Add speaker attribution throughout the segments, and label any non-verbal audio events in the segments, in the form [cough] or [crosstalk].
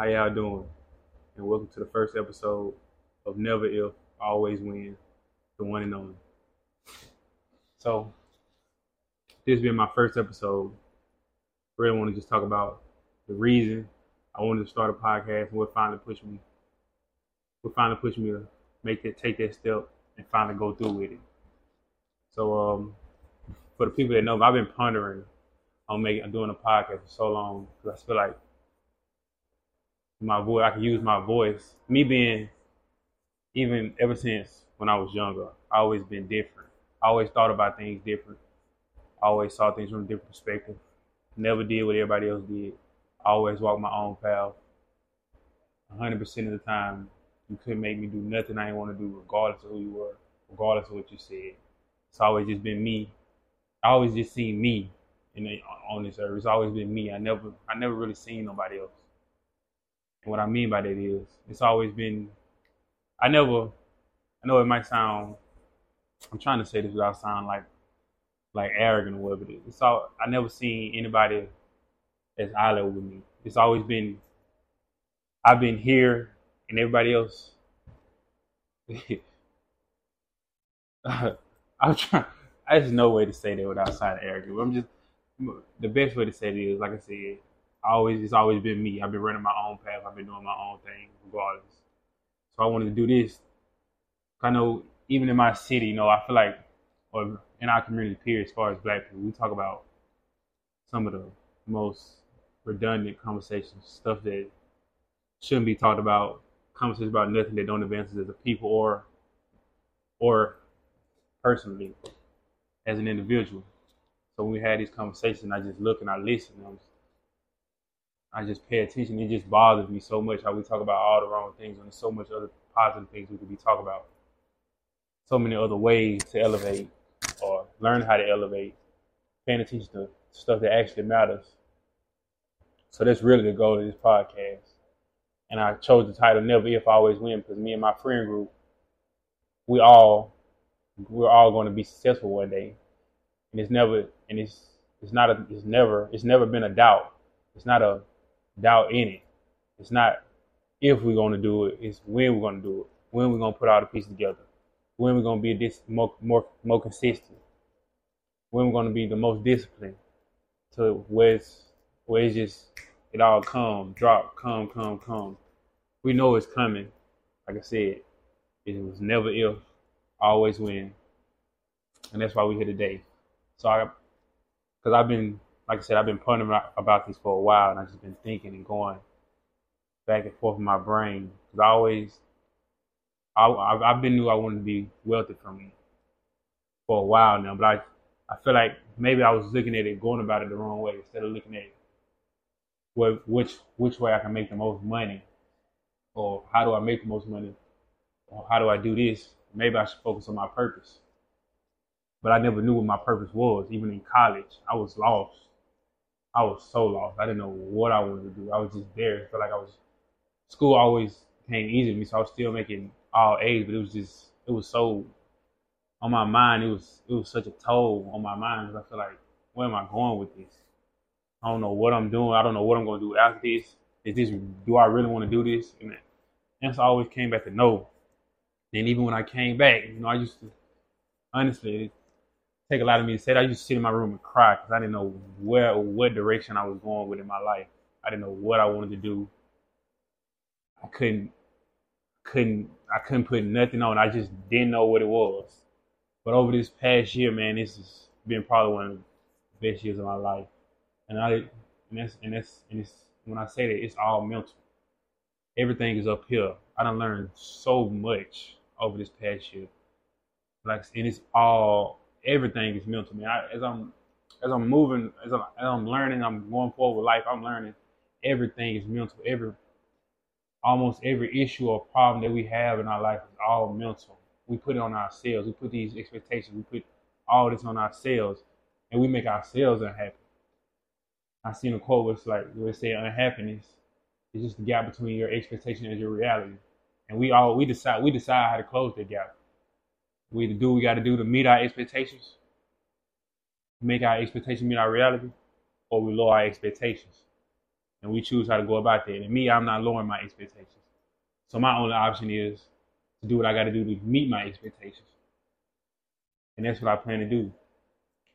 Speaker 1: How y'all doing? And welcome to the first episode of Never If, Always When, the one and only. So, this being my first episode, really want to just talk about the reason I wanted to start a podcast and what finally pushed me, what finally pushed me to make that, take that step and finally go through with it. So, um, for the people that know I've been pondering on making, doing a podcast for so long because I feel like my voice, I can use my voice. Me being, even ever since when I was younger, I always been different. I always thought about things different. I always saw things from a different perspective. Never did what everybody else did. I always walked my own path. 100% of the time, you couldn't make me do nothing I didn't want to do, regardless of who you were, regardless of what you said. It's always just been me. I always just seen me in the, on this earth. It's always been me. I never, I never really seen nobody else. And what I mean by that is, it's always been, I never, I know it might sound, I'm trying to say this without sounding like, like arrogant or whatever it is. It's all, I never seen anybody as eye level with me. It's always been, I've been here and everybody else. [laughs] I'm trying, I just no way to say that without sounding arrogant. But I'm just, the best way to say it is, like I said, Always it's always been me. I've been running my own path. I've been doing my own thing, regardless. So I wanted to do this. I know even in my city, you know, I feel like, or in our community, period, as far as black people, we talk about some of the most redundant conversations, stuff that shouldn't be talked about, conversations about nothing that don't advance us as a people or, or personally, as an individual. So when we had these conversations, I just look and I listen. And I just pay attention. It just bothers me so much how we talk about all the wrong things when there's so much other positive things we could be talking about. So many other ways to elevate or learn how to elevate, paying attention to stuff that actually matters. So that's really the goal of this podcast. And I chose the title Never If Always When because me and my friend group, we all we're all going to be successful one day. And it's never and it's it's not a it's never it's never been a doubt. It's not a doubt in it. It's not if we're going to do it, it's when we're going to do it. When we're going to put all the pieces together. When we're going to be this more, more, more consistent. When we're going to be the most disciplined. To where it's, where it's just, it all come, drop, come, come, come. We know it's coming. Like I said, it was never if, always when. And that's why we're here today. So I, because I've been like I said, I've been pondering about this for a while, and I've just been thinking and going back and forth in my brain. Because I always, I, I've been knew I wanted to be wealthy from for a while now, but I, I feel like maybe I was looking at it, going about it the wrong way instead of looking at what, which which way I can make the most money, or how do I make the most money, or how do I do this. Maybe I should focus on my purpose. But I never knew what my purpose was. Even in college, I was lost. I was so lost. I didn't know what I wanted to do. I was just there. I felt like I was school always came easy to me, so I was still making all A's, but it was just it was so on my mind. It was it was such a toll on my mind I feel like where am I going with this? I don't know what I'm doing. I don't know what I'm going to do after this. Is this do I really want to do this? And answer always came back to no. And even when I came back, you know, I used to honestly take a lot of me to say that. I used to sit in my room and cry because I didn't know where what direction I was going with in my life. I didn't know what I wanted to do. I couldn't couldn't I couldn't put nothing on. I just didn't know what it was. But over this past year, man, this has been probably one of the best years of my life. And I and that's and that's and it's when I say that it's all mental. Everything is up here. I done learned so much over this past year. Like and it's all everything is mental, man. I, as I'm as I'm moving, as I'm, as I'm learning, I'm going forward with life. I'm learning everything is mental. Every almost every issue or problem that we have in our life is all mental. We put it on ourselves. We put these expectations. We put all this on ourselves, and we make ourselves unhappy. I seen a quote where it's like where it say unhappiness is just the gap between your expectation and your reality, and we all we decide we decide how to close that gap. We either do what we got to do to meet our expectations, make our expectations meet our reality, or we lower our expectations. and we choose how to go about that. And me, I'm not lowering my expectations. So my only option is to do what I got to do to meet my expectations, and that's what I plan to do.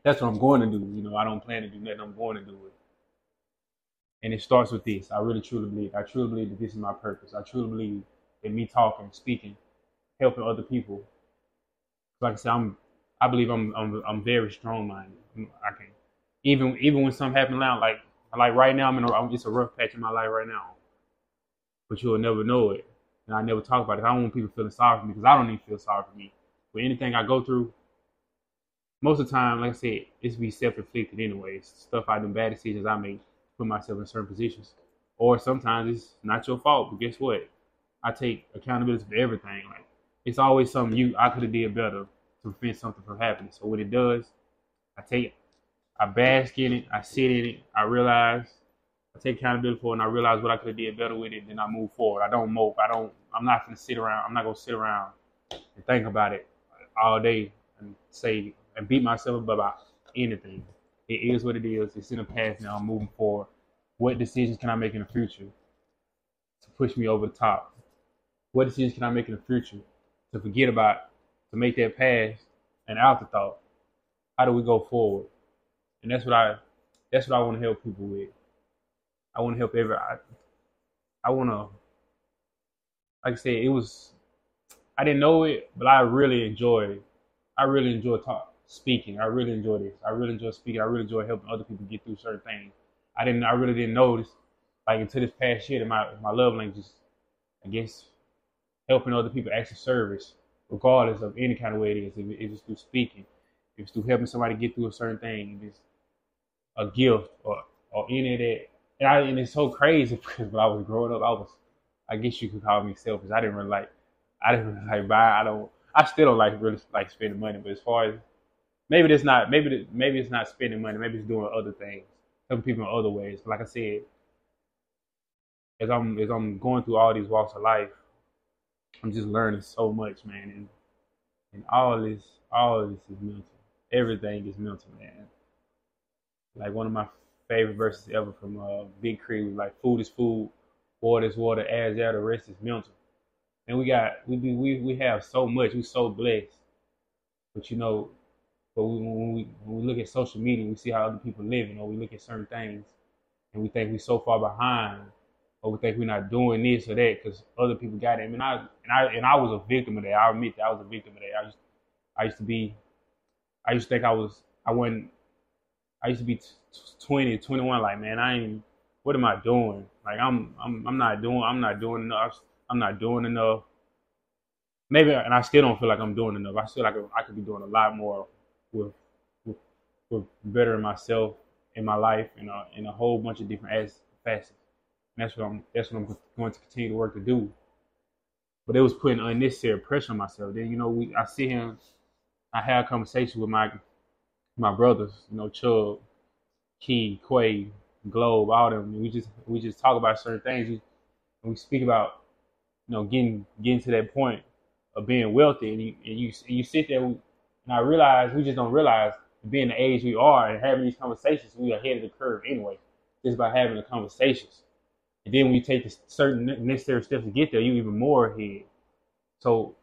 Speaker 1: That's what I'm going to do. You know, I don't plan to do nothing. I'm going to do it. And it starts with this. I really truly believe. I truly believe that this is my purpose. I truly believe that me talking, speaking, helping other people. Like I said, I'm. I believe I'm. I'm. I'm very strong minded. I can, even even when something happens now, like like right now, I'm in a. It's a rough patch in my life right now. But you'll never know it, and I never talk about it. I don't want people feeling sorry for me because I don't even feel sorry for me. But anything I go through, most of the time, like I said, it's be self inflicted anyways. Stuff I do, bad decisions I make, put myself in certain positions. Or sometimes it's not your fault, but guess what? I take accountability for everything. Like it's always something you I could have did better prevent something from happening. So what it does, I take I bask in it, I sit in it, I realize I take accountability for it and I realize what I could have did better with it, then I move forward. I don't mope. I don't I'm not gonna sit around I'm not gonna sit around and think about it all day and say and beat myself up about anything. It is what it is. It's in the past now. I'm moving forward. What decisions can I make in the future to push me over the top? What decisions can I make in the future to forget about, to make that past an afterthought? How do we go forward? And that's what I, that's what I want to help people with. I want to help every. I, I want to, like I said, it was. I didn't know it, but I really enjoyed. I really enjoy talk, speaking. I really enjoy this. I really enjoy speaking. I really enjoy helping other people get through certain things. I didn't. I really didn't notice, like until this past year, that my my love language, I guess, helping other people access service, regardless of any kind of way it is. If it's just through speaking, if it's through helping somebody get through a certain thing, if it's a gift or or any of that. And, I, and it's so crazy [laughs] because when I was growing up, I was, I guess you could call me selfish. I didn't really like, I didn't [laughs] really like buy. I don't. I still don't like really like spending money. But as far as maybe it's not maybe maybe it's not spending money. Maybe it's doing other things, helping people in other ways. But like I said, as I'm as I'm going through all these walks of life, I'm just learning so much, man. And and all this all this is mental. Everything is mental, man. Like one of my favorite verses ever from uh, Big K.R.I.T. was like, "Food is food, water is water, as out the rest is mental." And we got we we we have so much. We're so blessed, but you know, but we, when we when we look at social media, we see how other people living, or we look at certain things, and we think we're so far behind, or we think we're not doing this or that because other people got it. Mean, I and I and I was a victim of that. I admit that I was a victim of that. I used I used to be, I used to think I was I wasn't. I used to be t- 20, 21, like man, I ain't. What am I doing? Like I'm I'm I'm not doing I'm not doing enough. I'm not doing enough. Maybe, and I still don't feel like I'm doing enough. I feel like I could be doing a lot more with with, with bettering myself in my life in a in a whole bunch of different facets. That's what I'm that's what I'm going to continue to work to do. But it was putting unnecessary pressure on myself. Then you know we I see him. I had a conversation with my my brothers. You know Chubb, Key, Quay, Globe, all them. We just we just talk about certain things. And we speak about you know getting getting to that point of being wealthy, and you and you and you sit there. And I realize we just don't realize being the age we are and having these conversations, we are ahead of the curve anyway, just by having the conversations. And then when you take the certain necessary steps to get there, you even more ahead. So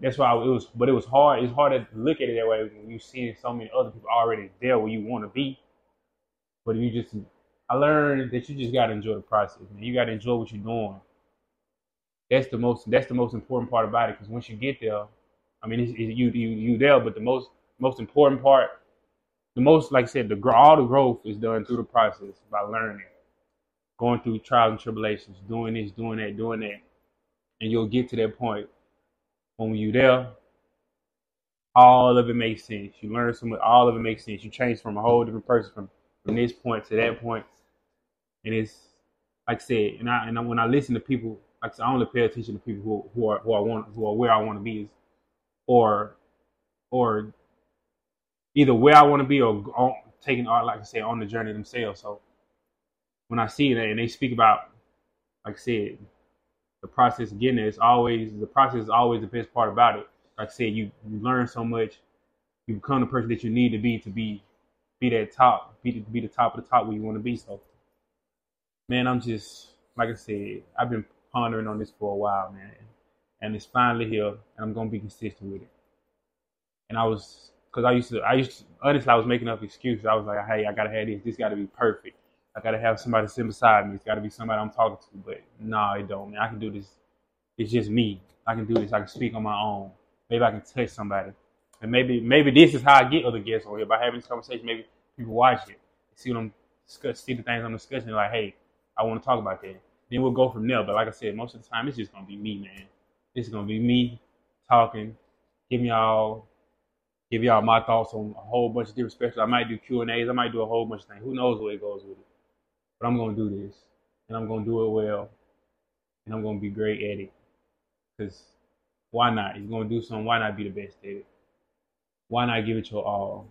Speaker 1: that's why it was, but it was hard. It's hard to look at it that way when you see so many other people already there where you want to be. But you just, I learned that you just gotta enjoy the process, man. You gotta enjoy what you're doing. That's the most. That's the most important part about it. Because once you get there, I mean, it's, it's you you you there. But the most most important part, the most like I said, the all the growth is done through the process by learning going through trials and tribulations, doing this, doing that, doing that. And you'll get to that point when you're there, all of it makes sense. You learn so much, all of it makes sense. You change from a whole different person from, from this point to that point. And it's like I said, and I and when I listen to people, like I said, I only pay attention to people who who are who I want who are where I want to be, or or either where I want to be or taking art, like I said on the journey themselves. So when I see that and they speak about, like I said, the process of again, it's always the process is always the best part about it. Like I said, you, you learn so much, you become the person that you need to be to be be that top, be be the top of the top where you want to be. So man, I'm just like I said, I've been pondering on this for a while, man, and it's finally here, and I'm gonna be consistent with it. And I was, cause I used to, I used to, honestly, I was making up excuses. I was like, hey, I gotta have this. This gotta be perfect. I gotta have somebody sit beside me. It's gotta be somebody I'm talking to. But no, nah, it don't, man. I can do this. It's just me. I can do this. I can speak on my own. Maybe I can touch somebody. And maybe maybe this is how I get other guests on here by having this conversation. Maybe people watch it, see what I'm discuss, see the things I'm discussing, like, hey, I want to talk about that. Then we'll go from there. But like I said, most of the time it's just gonna be me, man. It's gonna be me talking, giving y'all give y'all my thoughts on a whole bunch of different specials. I might do Q and A's. I might do a whole bunch of things. Who knows where it goes with it? But I'm gonna do this, and I'm gonna do it well, and I'm gonna be great at it. Cause why not? You're gonna do something. Why not be the best at it? Why not give it your all?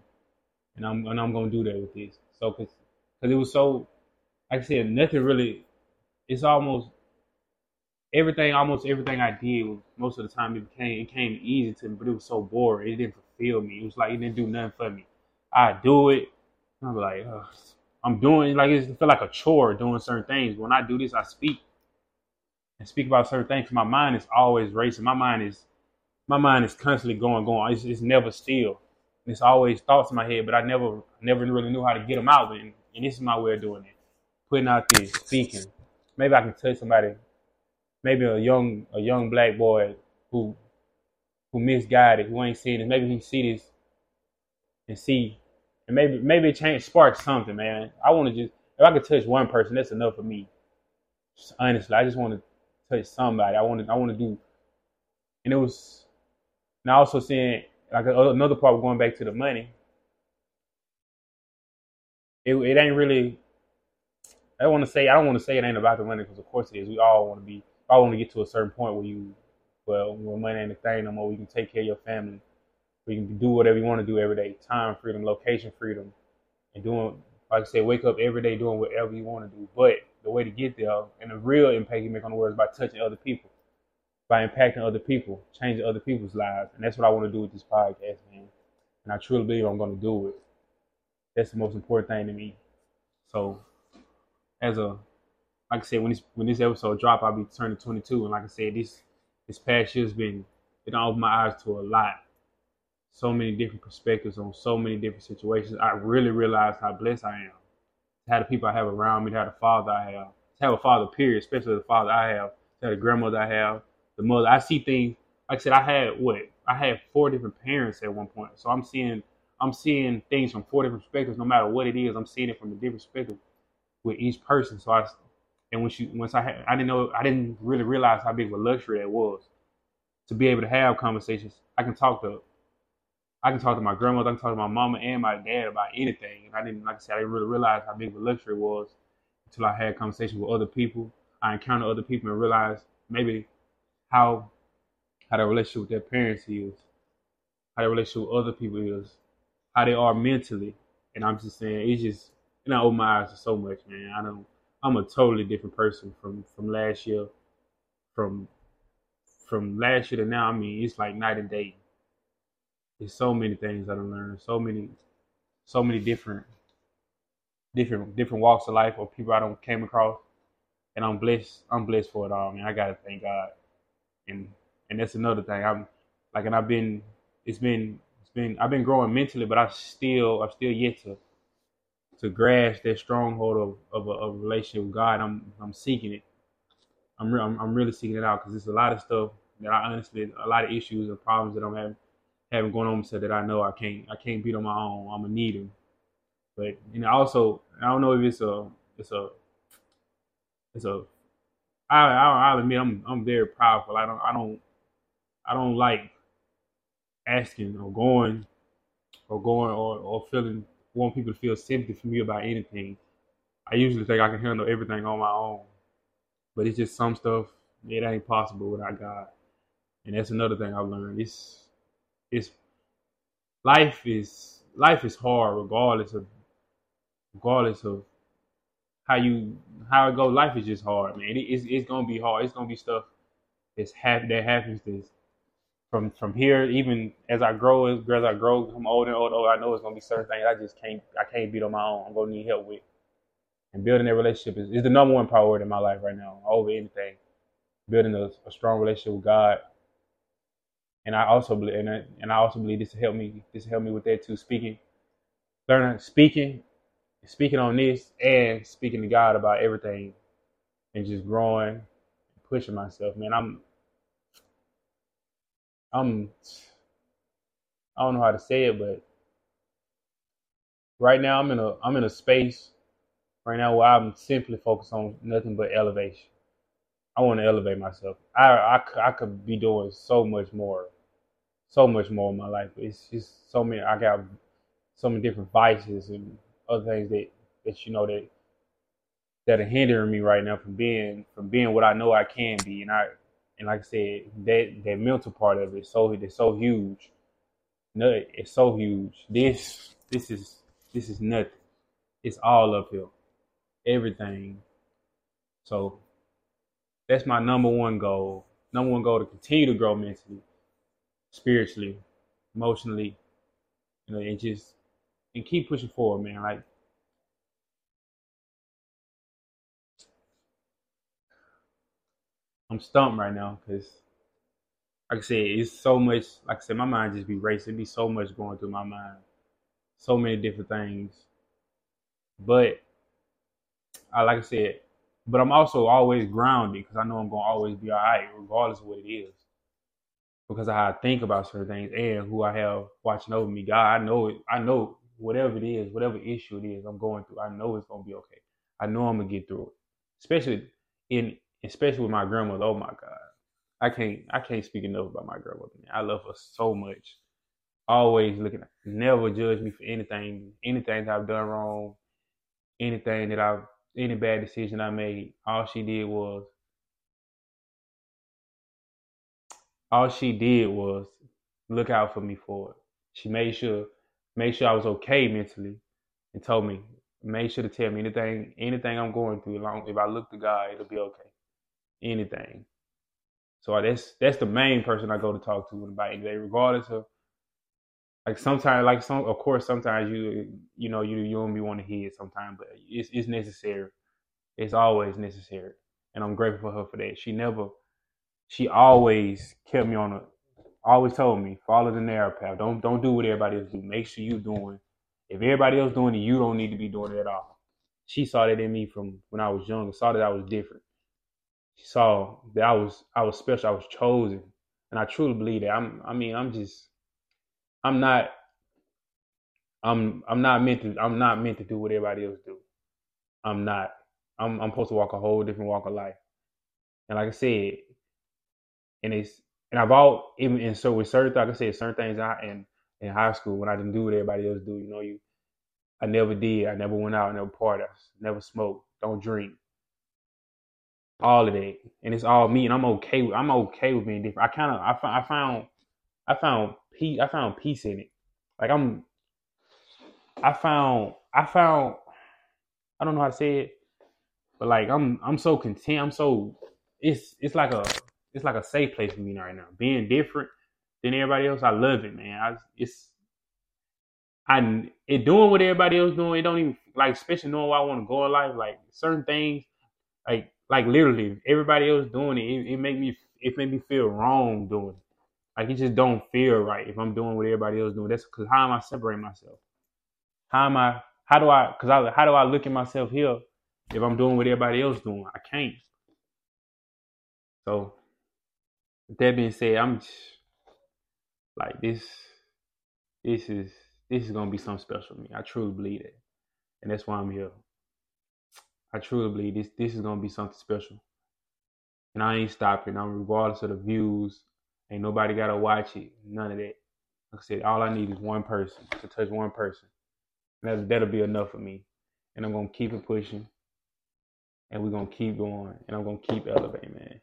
Speaker 1: And I'm and I'm gonna do that with this. So cause, cause it was so, like I said, nothing really. It's almost everything. Almost everything I did most of the time it became it came easy to me, but it was so boring. It didn't fulfill me. It was like it didn't do nothing for me. I do it. I'm like, Ugh. I'm doing like it feel like a chore doing certain things. When I do this, I speak and speak about certain things. My mind is always racing. My mind is my mind is constantly going, going. It's, it's never still. It's always thoughts in my head, but I never never really knew how to get them out. And, and this is my way of doing it. Putting out this, speaking. Maybe I can touch somebody. Maybe a young a young black boy who who misguided, who ain't seen it. Maybe he see this and see, and maybe maybe it change spark something, man. I want to just if I could touch one person, that's enough for me. Just honestly, I just want to touch somebody. I want to I want to do, and it was. And also seeing like another part going back to the money. It it ain't really. I don't want to say I don't want to say it ain't about the money because of course it is. We all want to be. I want to get to a certain point where you, well, when money ain't a thing no more, we can take care of your family. We can do whatever you want to do every day. Time freedom, location freedom, and doing like I said, wake up every day doing whatever you want to do. But the way to get there and the real impact you make on the world is by touching other people, by impacting other people, changing other people's lives. And that's what I want to do with this podcast, man. And I truly believe I'm going to do it. That's the most important thing to me. So, as a, like I said, when this when this episode drop, I'll be turning 22. And like I said, this this past year's been it opened my eyes to a lot. So many different perspectives on so many different situations. I really realized how blessed I am How the people I have around me, how the father I have, to have a father, period, especially the father I have, to have the grandmother I have, the mother. I see things, like I said, I had what? I had four different parents at one point. So I'm seeing I'm seeing things from four different perspectives, no matter what it is. I'm seeing it from a different perspective with each person. So I, and when she, once I had, I didn't know, I didn't really realize how big of a luxury that was to be able to have conversations. I can talk to I can talk to my grandmother, I can talk to my mama and my dad about anything. And I didn't, like I said, I didn't really realize how big of a luxury it was until I had conversations with other people. I encountered other people and realized maybe how how their relationship with their parents is, how their relationship with other people is, how they are mentally. And I'm just saying, it's just, and I open my eyes to so much, man. I don't, I'm a totally different person from from last year, from from last year to now. I mean, it's like night and day. There's so many things that I learned, so many, so many different, different, different walks of life or people I don't came across, and I'm blessed. I'm blessed for it all, man. I gotta thank God, and and that's another thing. I'm like, and I've been, it's been, it's been, I've been growing mentally, but I still, I'm still yet to, to grasp that stronghold of of a, of a relationship with God. I'm I'm seeking it. I'm re- I'm, I'm really seeking it out because there's a lot of stuff that I honestly, a lot of issues and problems that I'm having having going on so that I know I can't I can't beat on my own. I'm gonna need him. But you know, also I don't know if it's a it's a it's a I I'll admit I'm I'm very powerful. I don't I don't I don't like asking or going or going or, or feeling want people to feel sympathy for me about anything. I usually think I can handle everything on my own. But it's just some stuff it ain't possible without God. And that's another thing I've learned. It's it's life is life is hard regardless of regardless of how you how it goes. Life is just hard, man. It, it's it's gonna be hard. It's gonna be stuff that's hap- that happens this from from here. Even as I grow, as, as I grow, I'm older and older. I know it's gonna be certain things I just can't I can't beat on my own. I'm gonna need help with. And building that relationship is, is the number one priority in my life right now, over anything. Building a, a strong relationship with God. And I also believe, and I, and I also believe this will help me. This will help me with that too. Speaking, learning, speaking, speaking on this, and speaking to God about everything, and just growing, pushing myself. Man, I'm, I'm, I don't know how to say it, but right now I'm in a, I'm in a space right now where I'm simply focused on nothing but elevation. I want to elevate myself. I, I, I could be doing so much more, so much more in my life. It's just so many. I got so many different vices and other things that that you know that that are hindering me right now from being from being what I know I can be. And I and like I said, that that mental part of it is so it's so huge. No, it's so huge. This this is this is nothing. It's all uphill. Everything. So that's my number one goal. Number one goal to continue to grow mentally, spiritually, emotionally, you know, and just and keep pushing forward, man. Like I'm stumped right now because, like I said, it's so much. Like I said, my mind just be racing. It be so much going through my mind, so many different things. But I like I said, but I'm also always grounded because I know I'm gonna always be all right, regardless of what it is. Because of how I think about certain things and who I have watching over me. God, I know it. I know whatever it is, whatever issue it is I'm going through, I know it's gonna be okay. I know I'm gonna get through it. Especially in especially with my grandmother. Oh my God. I can't I can't speak enough about my grandmother. Man. I love her so much. Always looking never judge me for anything, anything that I've done wrong, anything that I've any bad decision I made, all she did was all she did was look out for me for it. She made sure made sure I was okay mentally and told me, made sure to tell me anything anything I'm going through, long if I look to God, it'll be okay. Anything. So that's that's the main person I go to talk to about anything, regardless of like sometimes like some of course sometimes you you know you you don't be want to hear it sometimes but it's it's necessary. It's always necessary and i'm grateful for her for that. She never she always kept me on a always told me follow the narrow path. Don't don't do what everybody else do. Make sure you doing if everybody else doing it you don't need to be doing it at all. She saw that in me from when i was young saw that i was different. She saw that i was i was special i was chosen and i truly believe that. I'm i mean i'm just I'm not I'm I'm not meant to I'm not meant to do what everybody else do. I'm not. I'm I'm supposed to walk a whole different walk of life. And like I said, and it's and I've all even and so with certain like I said, certain things I in in high school when I didn't do what everybody else do, you know, you I never did. I never went out, I never partied, never smoked, don't drink. All of that. And it's all me and I'm okay with I'm okay with being different. I kinda I, I found I found peace. I found peace in it. Like I'm, I found, I found, I don't know how to say it, but like I'm, I'm so content. I'm so, it's, it's like a, it's like a safe place for me right now. Being different than everybody else, I love it, man. I, it's, I, it doing what everybody else doing. It don't even like, especially knowing where I want to go in life. Like certain things, like, like literally everybody else doing it. It, it make me, it made me feel wrong doing it. Like it just don't feel right if I'm doing what everybody else doing. That's because how am I separating myself? How am I? How do I? Because I, how do I look at myself here if I'm doing what everybody else doing? I can't. So, that being said, I'm just, like this. This is this is gonna be something special for me. I truly believe it, and that's why I'm here. I truly believe this. This is gonna be something special, and I ain't stopping. I'm regardless of the views Ain't nobody gotta watch it. None of that. Like I said, all I need is one person to touch one person. That, that'll be enough for me. And I'm gonna keep it pushing. And we're gonna keep going. And I'm gonna keep elevating, man.